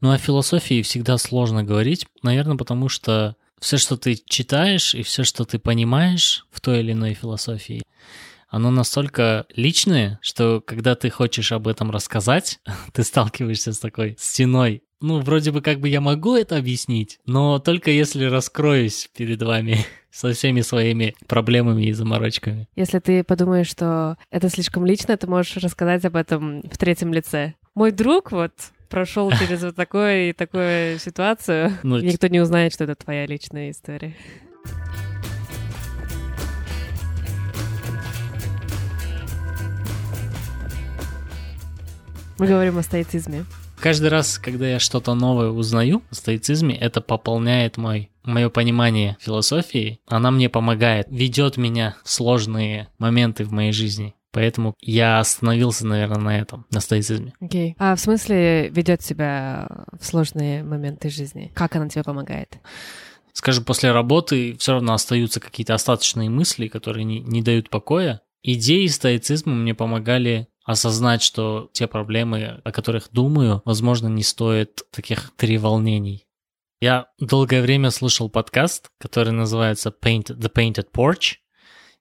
Ну, о философии всегда сложно говорить, наверное, потому что все, что ты читаешь и все, что ты понимаешь в той или иной философии, оно настолько личное, что когда ты хочешь об этом рассказать, ты сталкиваешься с такой стеной. Ну, вроде бы как бы я могу это объяснить, но только если раскроюсь перед вами со всеми своими проблемами и заморочками. Если ты подумаешь, что это слишком лично, ты можешь рассказать об этом в третьем лице. Мой друг вот прошел через вот такую и такую ситуацию. Ну, Никто не узнает, что это твоя личная история. Мы говорим о стоицизме. Каждый раз, когда я что-то новое узнаю о стоицизме, это пополняет мой мое понимание философии, она мне помогает, ведет меня в сложные моменты в моей жизни. Поэтому я остановился, наверное, на этом, на стоицизме. Окей. Okay. А в смысле ведет тебя в сложные моменты жизни? Как она тебе помогает? Скажем, после работы все равно остаются какие-то остаточные мысли, которые не, не дают покоя. Идеи стоицизма мне помогали осознать, что те проблемы, о которых думаю, возможно, не стоят таких треволнений. Я долгое время слушал подкаст, который называется Paint, The Painted Porch,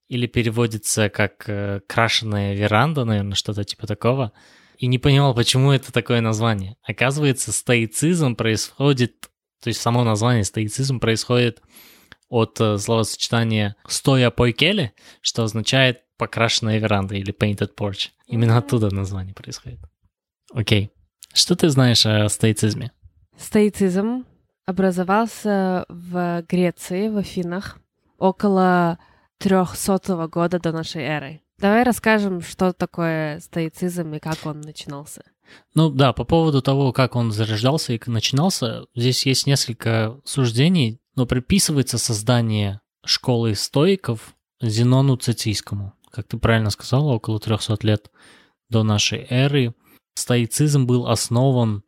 или переводится как э, «Крашеная веранда», наверное, что-то типа такого. И не понимал, почему это такое название. Оказывается, стоицизм происходит, то есть само название стоицизм происходит от э, словосочетания «стоя пойкеле», что означает покрашенная веранда или painted porch. Именно оттуда название происходит. Окей. Что ты знаешь о стоицизме? Стоицизм образовался в Греции, в Афинах, около 300 года до нашей эры. Давай расскажем, что такое стоицизм и как он начинался. Ну да, по поводу того, как он зарождался и начинался, здесь есть несколько суждений, но приписывается создание школы стоиков Зенону Цицийскому как ты правильно сказала, около 300 лет до нашей эры, стоицизм был основан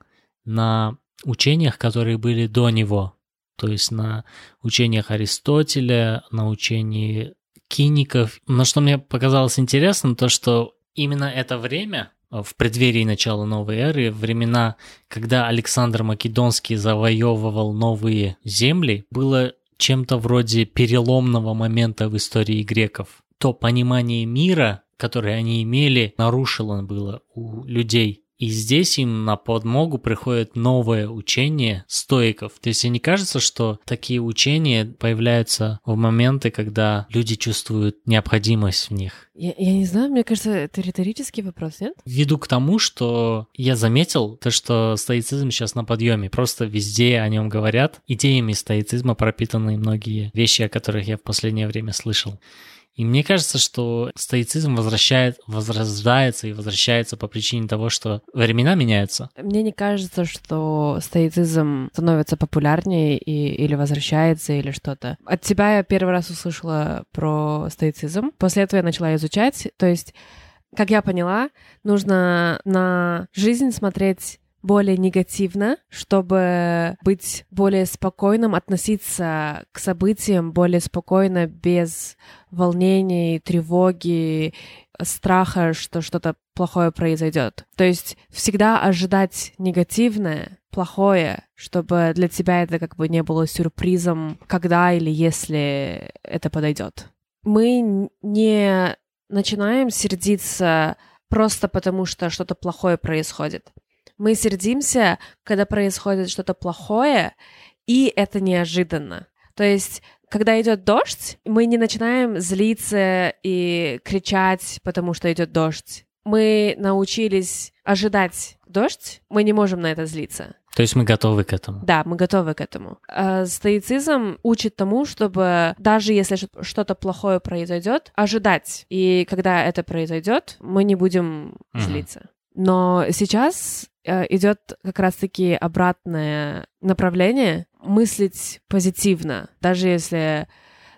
на учениях, которые были до него, то есть на учениях Аристотеля, на учении киников. Но что мне показалось интересным, то что именно это время, в преддверии начала новой эры, времена, когда Александр Македонский завоевывал новые земли, было чем-то вроде переломного момента в истории греков то понимание мира, которое они имели, нарушило было у людей. И здесь им на подмогу приходит новое учение стоиков. То есть не кажется, что такие учения появляются в моменты, когда люди чувствуют необходимость в них? Я, я не знаю, мне кажется, это риторический вопрос, нет? Веду к тому, что я заметил то, что стоицизм сейчас на подъеме. Просто везде о нем говорят. Идеями стоицизма пропитаны многие вещи, о которых я в последнее время слышал. И мне кажется, что стоицизм возвращает, возрождается и возвращается по причине того, что времена меняются. Мне не кажется, что стоицизм становится популярнее и, или возвращается, или что-то. От тебя я первый раз услышала про стоицизм. После этого я начала изучать. То есть, как я поняла, нужно на жизнь смотреть более негативно, чтобы быть более спокойным, относиться к событиям более спокойно, без волнений, тревоги, страха, что что-то плохое произойдет. То есть всегда ожидать негативное, плохое, чтобы для тебя это как бы не было сюрпризом, когда или если это подойдет. Мы не начинаем сердиться просто потому, что что-то плохое происходит. Мы сердимся, когда происходит что-то плохое, и это неожиданно. То есть, когда идет дождь, мы не начинаем злиться и кричать, потому что идет дождь. Мы научились ожидать дождь, мы не можем на это злиться. То есть мы готовы к этому? Да, мы готовы к этому. А стоицизм учит тому, чтобы даже если что-то плохое произойдет, ожидать. И когда это произойдет, мы не будем злиться. Но сейчас э, идет как раз-таки обратное направление мыслить позитивно, даже если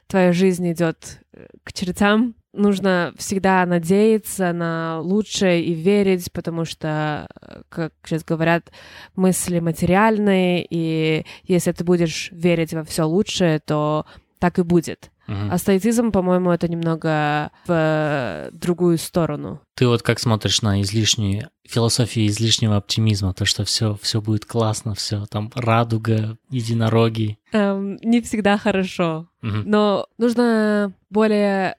твоя жизнь идет э, к чертям, нужно всегда надеяться на лучшее и верить, потому что, э, как сейчас говорят, мысли материальные, и если ты будешь верить во все лучшее, то так и будет. Мгм. А стоицизм, по-моему, это немного в другую сторону. Ты вот как смотришь на излишнюю философию излишнего оптимизма, то, что все, все будет классно, все там радуга, единороги. Эм, не всегда хорошо. Мгм. Но нужно более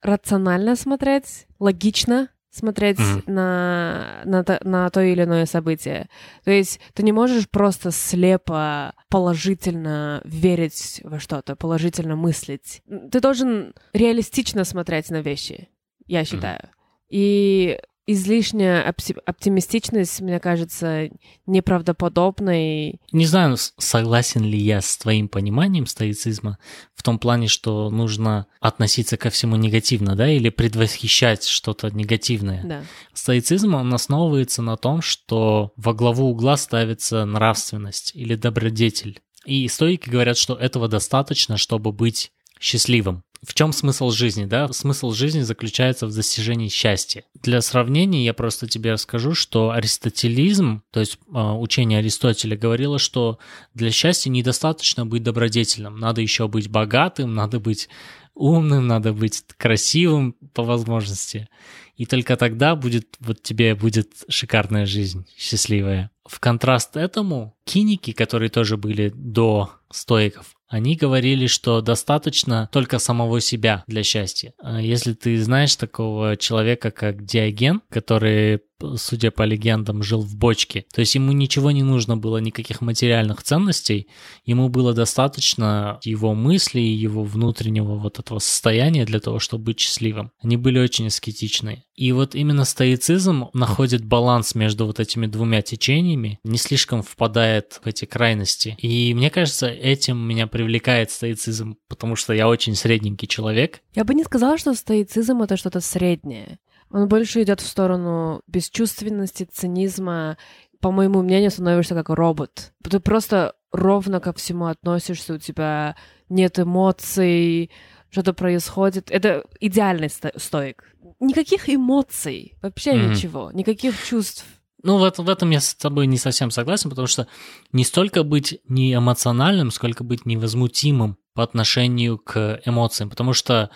рационально смотреть, логично смотреть Мгм. на, на, то, на то или иное событие. То есть ты не можешь просто слепо положительно верить во что-то, положительно мыслить. Ты должен реалистично смотреть на вещи, я считаю. И излишняя опти- оптимистичность, мне кажется, неправдоподобной. Не знаю, согласен ли я с твоим пониманием стоицизма в том плане, что нужно относиться ко всему негативно, да, или предвосхищать что-то негативное. Да. Стоицизм, он основывается на том, что во главу угла ставится нравственность или добродетель. И стоики говорят, что этого достаточно, чтобы быть счастливым. В чем смысл жизни, да? Смысл жизни заключается в достижении счастья. Для сравнения я просто тебе расскажу, что аристотелизм, то есть э, учение Аристотеля, говорило, что для счастья недостаточно быть добродетельным, надо еще быть богатым, надо быть умным, надо быть красивым по возможности. И только тогда будет, вот тебе будет шикарная жизнь, счастливая. В контраст этому, киники, которые тоже были до стоиков, они говорили, что достаточно только самого себя для счастья. А Если ты знаешь такого человека, как Диоген, который, судя по легендам, жил в бочке, то есть ему ничего не нужно было, никаких материальных ценностей, ему было достаточно его мыслей, его внутреннего вот этого состояния для того, чтобы быть счастливым. Они были очень аскетичные. И вот именно стоицизм находит баланс между вот этими двумя течениями, не слишком впадает в эти крайности. И мне кажется, этим меня привлекает стоицизм, потому что я очень средненький человек. Я бы не сказала, что стоицизм это что-то среднее. Он больше идет в сторону бесчувственности, цинизма. По моему мнению, становишься как робот. Ты просто ровно ко всему относишься, у тебя нет эмоций, что-то происходит. Это идеальный сто- стоик. Никаких эмоций, вообще Мгм. ничего, никаких чувств. Ну, в, это- в этом я с тобой не совсем согласен, потому что не столько быть не эмоциональным, сколько быть невозмутимым по отношению к эмоциям. Потому что,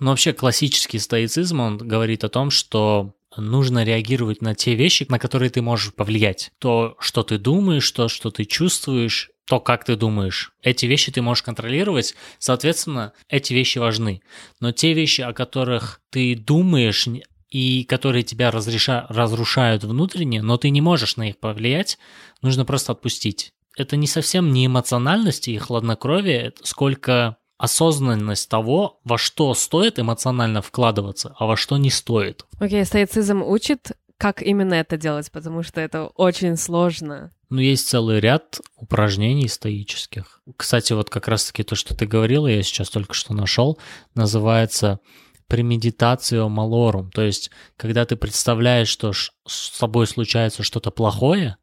ну, вообще классический стоицизм, он говорит о том, что нужно реагировать на те вещи, на которые ты можешь повлиять. То, что ты думаешь, то, что ты чувствуешь, то, как ты думаешь. Эти вещи ты можешь контролировать, соответственно, эти вещи важны. Но те вещи, о которых ты думаешь и которые тебя разреша- разрушают внутренне, но ты не можешь на них повлиять, нужно просто отпустить. Это не совсем не эмоциональность и хладнокровие, сколько осознанность того, во что стоит эмоционально вкладываться, а во что не стоит. Окей, стоицизм учит, как именно это делать, потому что это очень сложно. Ну, есть целый ряд упражнений стоических. Кстати, вот как раз-таки то, что ты говорила, я сейчас только что нашел, называется премедитацио малорум. То есть, когда ты представляешь, что с тобой случается что-то плохое,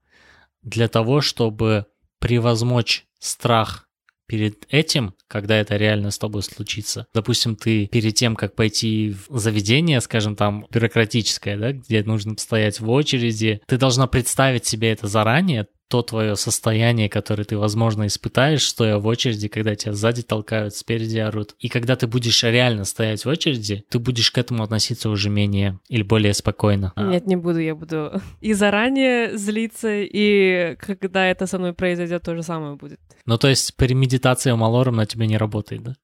для того, чтобы превозмочь страх перед этим, когда это реально с тобой случится. Допустим, ты перед тем, как пойти в заведение, скажем там, бюрократическое, да, где нужно стоять в очереди, ты должна представить себе это заранее, то твое состояние, которое ты, возможно, испытаешь, стоя в очереди, когда тебя сзади толкают, спереди орут. И когда ты будешь реально стоять в очереди, ты будешь к этому относиться уже менее или более спокойно. А, Нет, не буду, я буду и заранее злиться, и когда это со мной произойдет, то же самое будет. Ну, то есть премедитация малором на тебе не работает, да?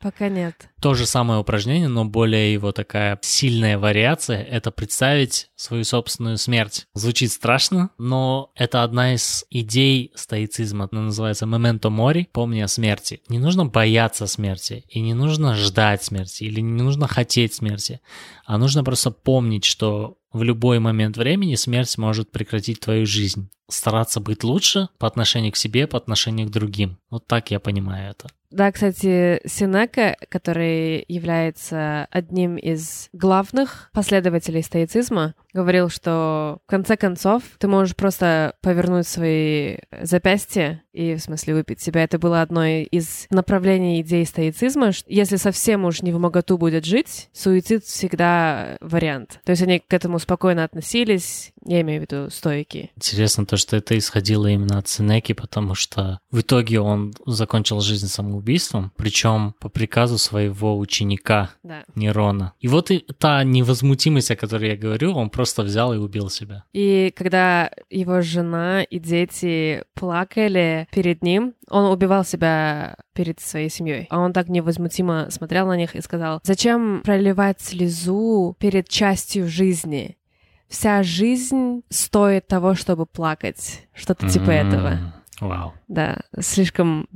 Пока нет. То же самое упражнение, но более его такая сильная вариация — это представить свою собственную смерть. Звучит страшно, но это одна из идей стоицизма. Она называется «memento mori» — «помни о смерти». Не нужно бояться смерти, и не нужно ждать смерти, или не нужно хотеть смерти, а нужно просто помнить, что в любой момент времени смерть может прекратить твою жизнь. Стараться быть лучше по отношению к себе, по отношению к другим. Вот так я понимаю это. Да, кстати, Синека, который является одним из главных последователей стоицизма, говорил, что в конце концов ты можешь просто повернуть свои запястья и, в смысле, выпить себя. Это было одно из направлений идей стоицизма. Если совсем уж не в моготу будет жить, суицид всегда вариант. То есть они к этому спокойно относились, Я имею в виду стойки. Интересно то, что это исходило именно от Сенеки, потому что в итоге он закончил жизнь самоубийством, причем по приказу своего ученика Да. Нерона. И вот и та невозмутимость, о которой я говорю, он просто взял и убил себя. И когда его жена и дети плакали перед ним, он убивал себя перед своей семьей. А он так невозмутимо смотрел на них и сказал, зачем проливать слезу перед частью жизни? Вся жизнь стоит того, чтобы плакать. Что-то типа М, этого. Вау. Да, слишком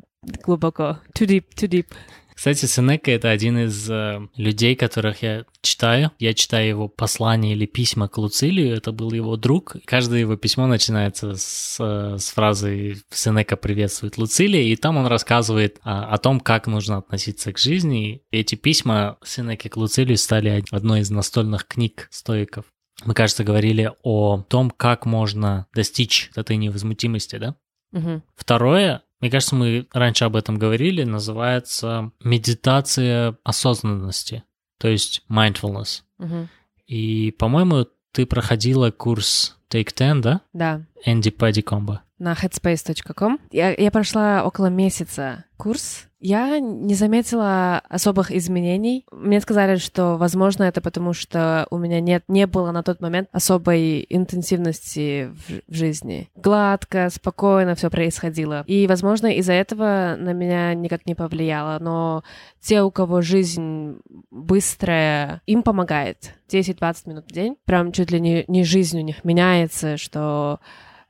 глубоко. Too deep, too deep. Кстати, Сенека — это один из э, людей, которых я читаю. Я читаю его послания или письма к Луцилию. Это был его друг. Каждое его письмо начинается с, э, с фразы «Сенека приветствует Луцилия», и там он рассказывает а, о том, как нужно относиться к жизни. И эти письма Сенеки к Луцилию стали одной из настольных книг стоиков. Мы, кажется, говорили о том, как можно достичь этой невозмутимости, да? Мгм. Второе, мне кажется, мы раньше об этом говорили, называется медитация осознанности, то есть mindfulness. Мгм. И, по-моему, ты проходила курс Take 10, да? Да, Энди Падикомба. на headspace.com. Я, я прошла около месяца курс. Я не заметила особых изменений. Мне сказали, что, возможно, это потому, что у меня нет, не было на тот момент особой интенсивности в, в жизни. Гладко, спокойно все происходило. И, возможно, из-за этого на меня никак не повлияло. Но те, у кого жизнь быстрая, им помогает. 10-20 минут в день. Прям чуть ли не, не жизнь у них меняется, что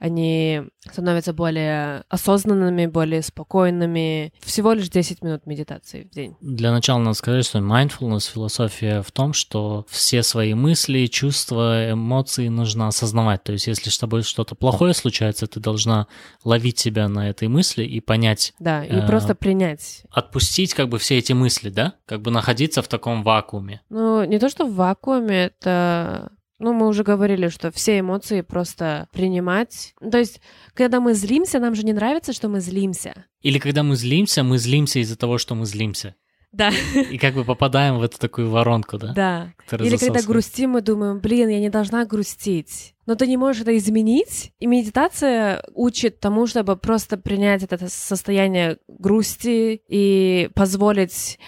они становятся более осознанными, более спокойными. Всего лишь 10 минут медитации в день. Для начала надо сказать, что mindfulness, философия в том, что все свои мысли, чувства, эмоции нужно осознавать. То есть, если с тобой что-то плохое случается, ты должна ловить себя на этой мысли и понять, Да, и А. просто принять. отпустить как бы все эти мысли, да? Как бы находиться в таком вакууме. Ну, не то, что в вакууме, это... Ну, мы уже говорили, что все эмоции просто принимать. То есть, когда мы злимся, нам же не нравится, что мы злимся. Или когда мы злимся, мы злимся из-за того, что мы злимся. Да. И как бы попадаем в эту такую воронку, да? Да. Или когда грустим, мы думаем, блин, я не должна грустить. Но ты не можешь это изменить. И медитация учит тому, чтобы просто принять это состояние грусти и позволить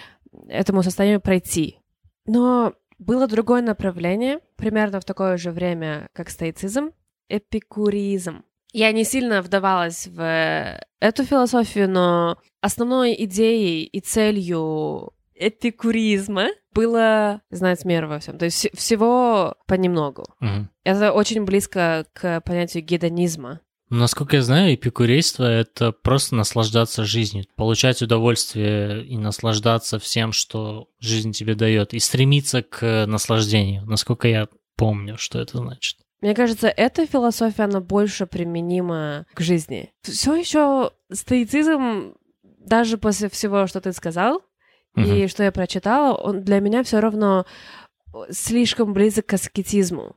этому состоянию пройти. Но было другое направление, примерно в такое же время, как стоицизм, эпикуризм. Я не сильно вдавалась в эту философию, но основной идеей и целью эпикуризма было знать меру во всем. То есть вс- всего понемногу. Мгм. Это очень близко к понятию гедонизма. Насколько я знаю, эпикурейство — это просто наслаждаться жизнью, получать удовольствие и наслаждаться всем, что жизнь тебе дает, и стремиться к наслаждению, насколько я помню, что это значит. Мне кажется, эта философия, она больше применима к жизни. Все еще стоицизм, даже после всего, что ты сказал, и что я прочитала, он для меня все равно слишком близок к аскетизму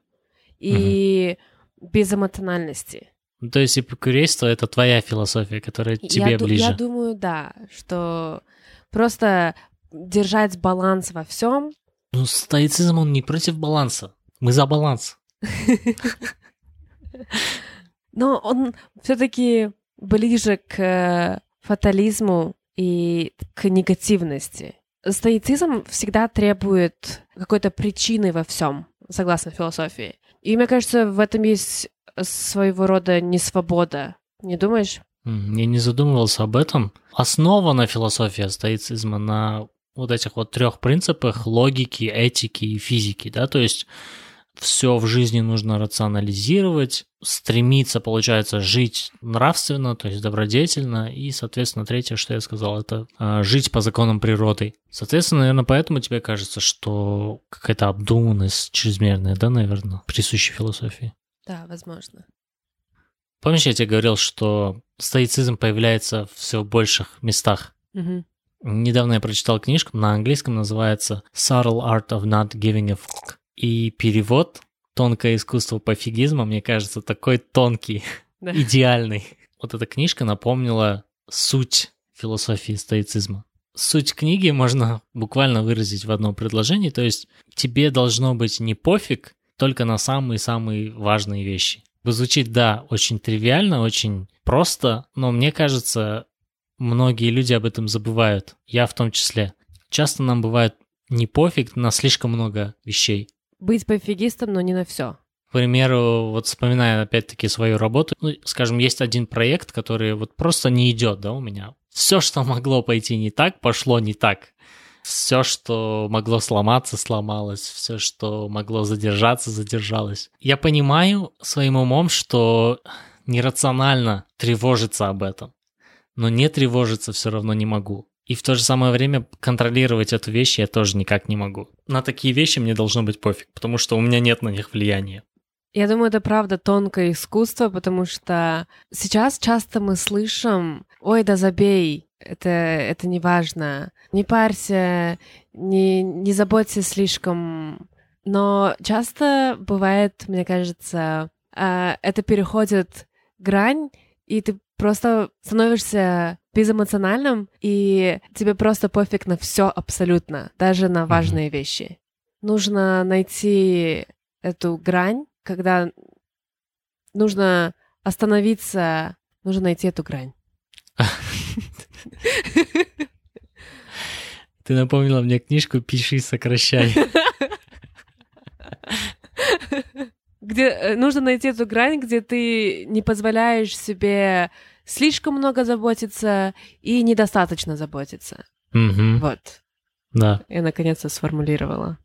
и безэмоциональности. Ну, То есть эпикурейство — это твоя философия, которая тебе я, ближе. я думаю, да, что просто держать баланс во всем. Ну, стоицизм, он не против баланса. Мы за баланс. Но он все-таки ближе к фатализму и к негативности. Стоицизм всегда требует какой-то причины во всем, согласно философии. И мне кажется, в этом есть своего рода несвобода. Не думаешь? Я не задумывался об этом. Основана философия стоицизма на вот этих вот трех принципах логики, этики и физики, да, то есть все в жизни нужно рационализировать, стремиться, получается, жить нравственно, то есть добродетельно, и, соответственно, третье, что я сказал, это а, жить по законам природы. Соответственно, наверное, поэтому тебе кажется, что какая-то обдуманность чрезмерная, да, наверное, присуща философии. Да, возможно. Помнишь, я тебе говорил, что стоицизм появляется в все больших местах? Мгм. Недавно я прочитал книжку, на английском называется Subtle Art of Not Giving a Fuck. И перевод «Тонкое искусство пофигизма», мне кажется, такой тонкий, Да. идеальный. Вот эта книжка напомнила суть философии стоицизма. Суть книги можно буквально выразить в одном предложении, то есть тебе должно быть не пофиг, только на самые-самые важные вещи. Звучит, да, очень тривиально, очень просто, но мне кажется, многие люди об этом забывают, я в том числе. Часто нам бывает не пофиг на слишком много вещей. Быть пофигистом, но не на все. К примеру, вот вспоминая опять-таки свою работу, ну, скажем, есть один проект, который вот просто не идет, да, у меня. Все, что могло пойти не так, пошло не так. Все, что могло сломаться, сломалось. Все, что могло задержаться, задержалось. Я понимаю своим умом, что нерационально тревожиться об этом. Но не тревожиться все равно не могу. И в то же самое время контролировать эту вещь я тоже никак не могу. На такие вещи мне должно быть пофиг, потому что у меня нет на них влияния. Я думаю, это правда тонкое искусство, потому что сейчас часто мы слышим, ой, да забей, это, это не важно, не парься, не, не заботься слишком. Но часто бывает, мне кажется, а, это переходит грань, и ты просто становишься безэмоциональным, и тебе просто пофиг на все абсолютно, даже на важные mm-hmm. вещи. Нужно найти эту грань, когда нужно остановиться, нужно найти эту грань. Ты напомнила мне книжку «Пиши, сокращай». Где э, нужно найти эту грань, где ты не позволяешь себе слишком много заботиться и недостаточно заботиться. Угу. Вот. Да. Я наконец-то сформулировала.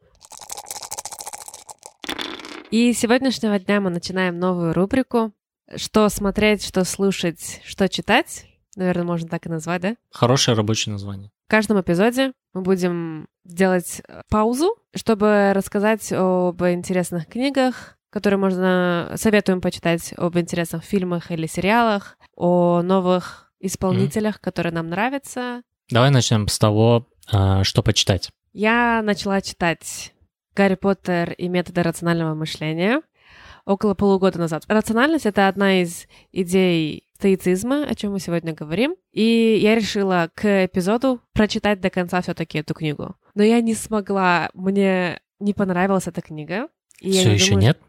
И с сегодняшнего дня мы начинаем новую рубрику. Что смотреть, что слушать, что читать. Наверное, можно так и назвать, да? Хорошее рабочее название. В каждом эпизоде мы будем делать э, паузу, чтобы рассказать об интересных книгах, которые можно советуем почитать об интересных фильмах или сериалах, о новых исполнителях, mm. которые нам нравятся. Давай начнем с того, а, что почитать. Я начала читать Гарри Поттер и методы рационального мышления около полугода назад. Рациональность — это одна из идей стоицизма, о чем мы сегодня говорим. И я решила к эпизоду прочитать до конца все-таки эту книгу. Но я не смогла, мне не понравилась эта книга. И Все еще думаю, нет?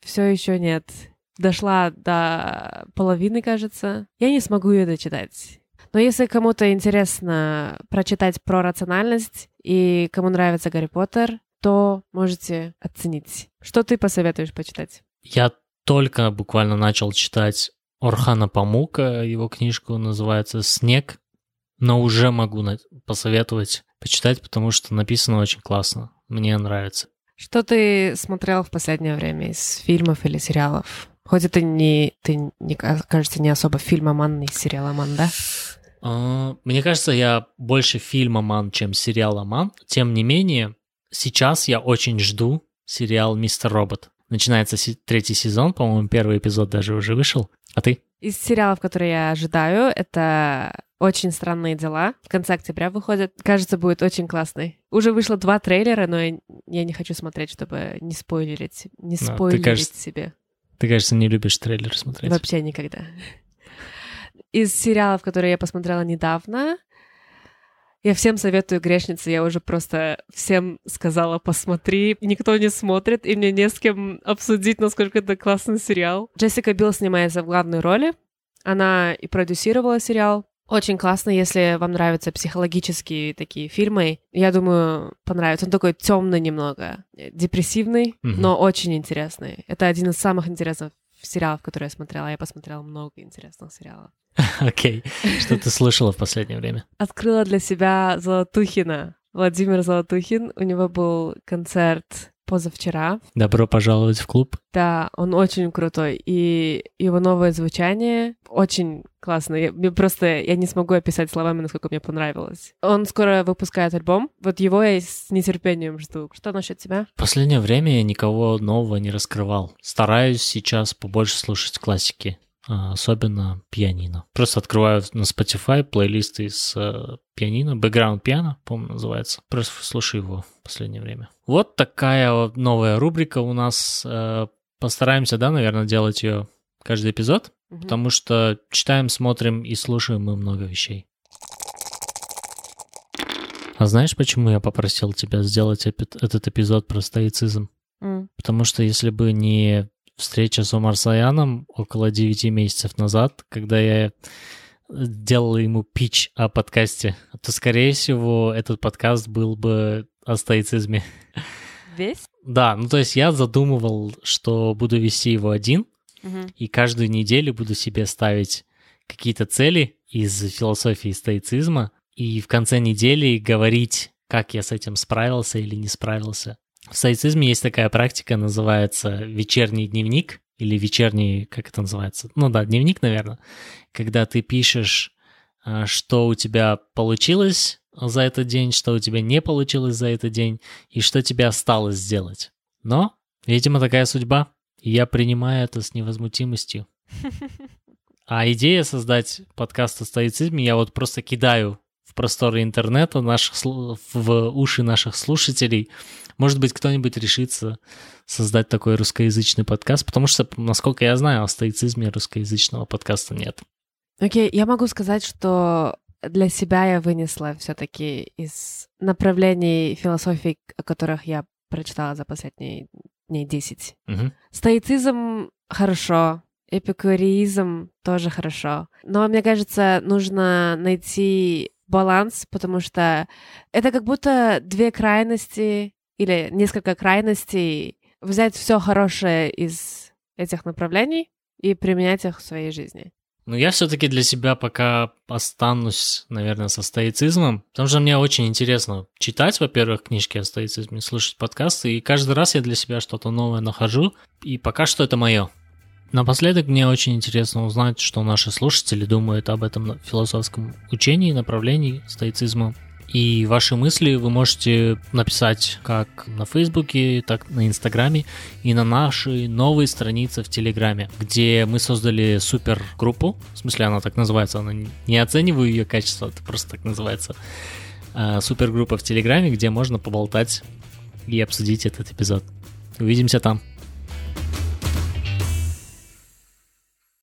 Все еще нет. Дошла до половины, кажется. Я не смогу ее дочитать. Но если кому-то интересно прочитать про рациональность и кому нравится Гарри Поттер, то можете оценить. Что ты посоветуешь почитать? Я только буквально начал читать Орхана Памука, его книжку называется «Снег», но уже могу посоветовать почитать, потому что написано очень классно. Мне нравится. Что ты смотрел в последнее время из фильмов или сериалов? Хоть это не, ты, не, кажется, не особо фильмоман сериаломан, да? Uh, мне кажется, я больше фильмоман, чем сериаломан. Тем не менее, сейчас я очень жду сериал «Мистер Робот». Начинается третий сезон, по-моему, первый эпизод даже уже вышел. А ты? Из сериалов, которые я ожидаю, это «Очень странные дела». В конце октября выходит. Кажется, будет очень классный. Уже вышло два трейлера, но я, я не хочу смотреть, чтобы не спойлерить, не спойлерить но, ты, кажется, себе. Ты, кажется, не любишь трейлер смотреть. Вообще никогда. Из сериалов, которые я посмотрела недавно, я всем советую «Грешницы», я уже просто всем сказала «посмотри». Никто не смотрит, и мне не с кем обсудить, насколько это классный сериал. Джессика Билл снимается в главной роли. Она и продюсировала сериал. Очень классно, если вам нравятся психологические такие фильмы. Я думаю, понравится. Он такой темный немного, депрессивный, mm-hmm. но очень интересный. Это один из самых интересных сериалов, которые я смотрела. Я посмотрела много интересных сериалов. Окей. Что ты слышала в последнее время? Открыла для себя Золотухина. Владимир Золотухин. У него был концерт позавчера. Добро пожаловать в клуб. Да, он очень крутой. И его новое звучание очень классное. Я, мне просто я не смогу описать словами, насколько мне понравилось. Он скоро выпускает альбом. Вот его я с нетерпением жду. Что насчет тебя? В последнее время я никого нового не раскрывал. Стараюсь сейчас побольше слушать классики. А, особенно пианино. Просто открываю на Spotify плейлисты из э, пианино, Background Piano, по-моему, называется. Просто слушаю его в последнее время. Вот такая вот новая рубрика у нас. Э, постараемся, да, наверное, делать ее каждый эпизод, угу. потому что читаем, смотрим и слушаем мы много вещей. А знаешь, почему я попросил тебя сделать этот эпизод про стоицизм? М. Потому что если бы не встреча с Омар Саяном около 9 месяцев назад, когда я делал ему пич о подкасте, то, скорее всего, этот подкаст был бы о стоицизме. Весь? Да, ну то есть я задумывал, что буду вести его один, и каждую неделю буду себе ставить какие-то цели из философии стоицизма, и в конце недели говорить, как я с этим справился или не справился. В стоицизме есть такая практика, называется вечерний дневник, или вечерний, как это называется? Ну да, дневник, наверное, когда ты пишешь, а, что у тебя получилось за этот день, что у тебя не получилось за этот день, и что тебе осталось сделать. Но, видимо, такая судьба, и я принимаю это с невозмутимостью. А идея создать подкаст о стоицизме я вот просто кидаю просторы интернета наших, в уши наших слушателей. Может быть, кто-нибудь решится создать такой русскоязычный подкаст, потому что, насколько я знаю, о стоицизме русскоязычного подкаста нет. Окей, я могу сказать, что для себя я вынесла все-таки из направлений философии, о которых я прочитала за последние дней 10. Мгм. Стоицизм хорошо, эпикуризм тоже хорошо. Но мне кажется, нужно найти баланс, потому что это как будто две крайности или несколько крайностей, взять все хорошее из этих направлений и применять их в своей жизни. Ну, я все-таки для себя пока останусь, наверное, со стоицизмом, потому что мне очень интересно читать, во-первых, книжки о стоицизме, слушать подкасты, и каждый раз я для себя что-то новое нахожу, и пока что это мое. Напоследок мне очень интересно узнать, что наши слушатели думают об этом философском учении, направлении стоицизма. И ваши мысли вы можете написать как на Фейсбуке, так на Инстаграме и на нашей новой странице в Телеграме, где мы создали супер группу. В смысле, она так называется, она не- не оцениваю ее качество, это просто так называется. А, Супергруппа в Телеграме, где можно поболтать и обсудить этот эпизод. Увидимся там.